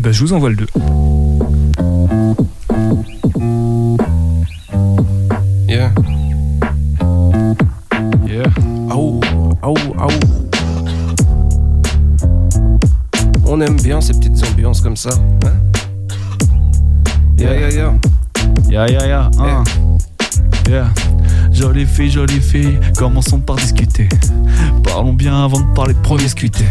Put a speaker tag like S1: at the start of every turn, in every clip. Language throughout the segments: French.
S1: Et ben je vous envoie le 2.
S2: Yeah.
S1: Yeah.
S2: Aou, aou, aou. On aime bien ces petites ambiances comme ça. Hein? Yeah, yeah, yeah.
S1: Ya ya ya, hein. Yeah. Jolie fille, jolie fille, commençons par discuter. Parlons bien avant de parler de promiscuité.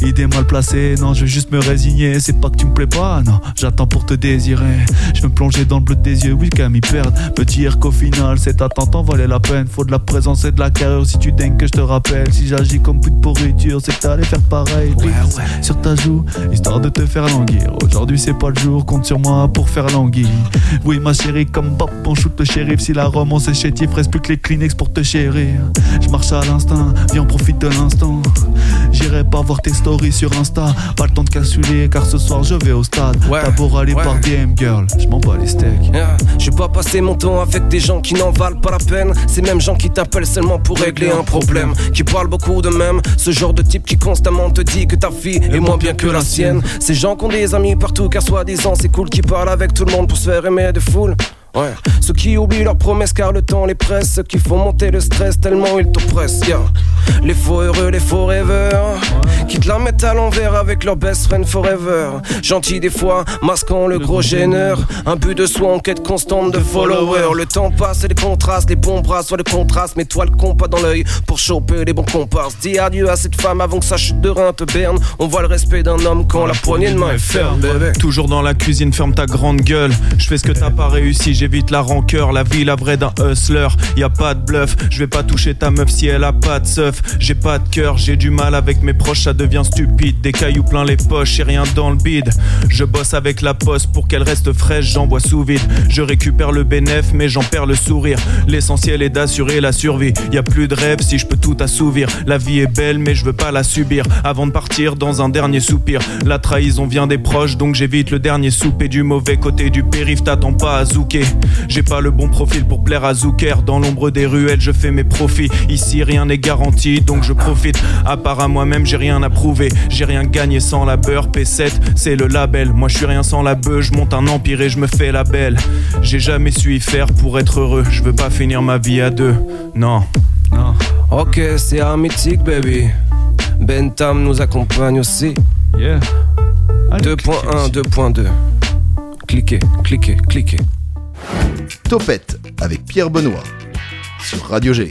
S1: Idée mal placée, non, je vais juste me résigner. C'est pas que tu me plais pas, non, j'attends pour te désirer. Je me plonger dans le bleu des yeux, oui, qu'à m'y perdre. Me dire qu'au final, cette attente en valait la peine. Faut de la présence et de la carrure si tu dingues que je te rappelle. Si j'agis comme plus de pourriture, c'est que t'allais faire pareil.
S2: Ouais, ouais.
S1: Sur ta joue, histoire de te faire languir. Aujourd'hui, c'est pas le jour, compte sur moi pour faire languir. Oui, ma chérie, comme Bob, on shoot le shérif. Si la romance est chétif, reste plus que les Kleenex pour te chérir. Je marche à l'instinct, viens, profite de l'instant. J'irai pas voir tes stories sur Insta. Pas le temps de calculer, car ce soir je vais au stade.
S2: Ouais,
S1: T'as beau
S2: ouais.
S1: par DM, girl, je m'en bats les steaks.
S2: Yeah. Je vais pas passer mon temps avec des gens qui n'en valent pas la peine. Ces mêmes gens qui t'appellent seulement pour régler un problème. Qui parlent beaucoup de même. Ce genre de type qui constamment te dit que ta vie est moins bien que la sienne. Ces gens qui ont des amis partout car soi-disant c'est cool. Qui parlent avec tout le monde pour se faire aimer de foule. Ouais, ceux qui oublient leurs promesses car le temps les presse, ceux qui font monter le stress tellement ils t'oppressent. Yeah. Les faux heureux, les faux rêveurs, qui te la mettent à l'envers avec leur best friend forever. Gentil des fois, masquant le gros gêneur. Un but de soi en quête constante de followers. Le temps passe et les contrastes, les bons bras soit le contraste. Mets-toi le compas dans l'œil pour choper les bons comparses. Dis adieu à cette femme avant que sa chute de rein te berne. On voit le respect d'un homme quand la poignée de main est ferme.
S3: Toujours dans la cuisine, ferme ta grande gueule. Je fais ce que t'as pas réussi, j'évite la rancœur. La vie, la vraie d'un hustler. Y a pas de bluff, je vais pas toucher ta meuf si elle a pas de seuf. J'ai pas de cœur, j'ai du mal avec mes proches, ça devient stupide. Des cailloux plein les poches et rien dans le bide. Je bosse avec la poste pour qu'elle reste fraîche, j'envoie sous vide. Je récupère le bénéf, mais j'en perds le sourire. L'essentiel est d'assurer la survie. Y a plus de rêve si je peux tout assouvir. La vie est belle, mais je veux pas la subir. Avant de partir dans un dernier soupir. La trahison vient des proches, donc j'évite le dernier souper du mauvais côté du périph'. T'attends pas à zouker. J'ai pas le bon profil pour plaire à Zouker. Dans l'ombre des ruelles, je fais mes profits. Ici, rien n'est garanti, donc je profite. À part à moi-même, j'ai rien à prouver. J'ai rien gagné sans la beurre. P7, c'est le label. Moi, je suis rien sans la beuh. Je monte un empire et je me fais la belle. J'ai jamais su y faire pour être heureux. Je veux pas finir ma vie à deux. Non.
S1: Non.
S2: Ok, c'est un mythique, baby. Bentham nous accompagne aussi.
S1: Yeah. Allez,
S2: 2.1, 2.2. Cliquez, cliquez, cliquez.
S4: Topette avec Pierre Benoît sur Radio G.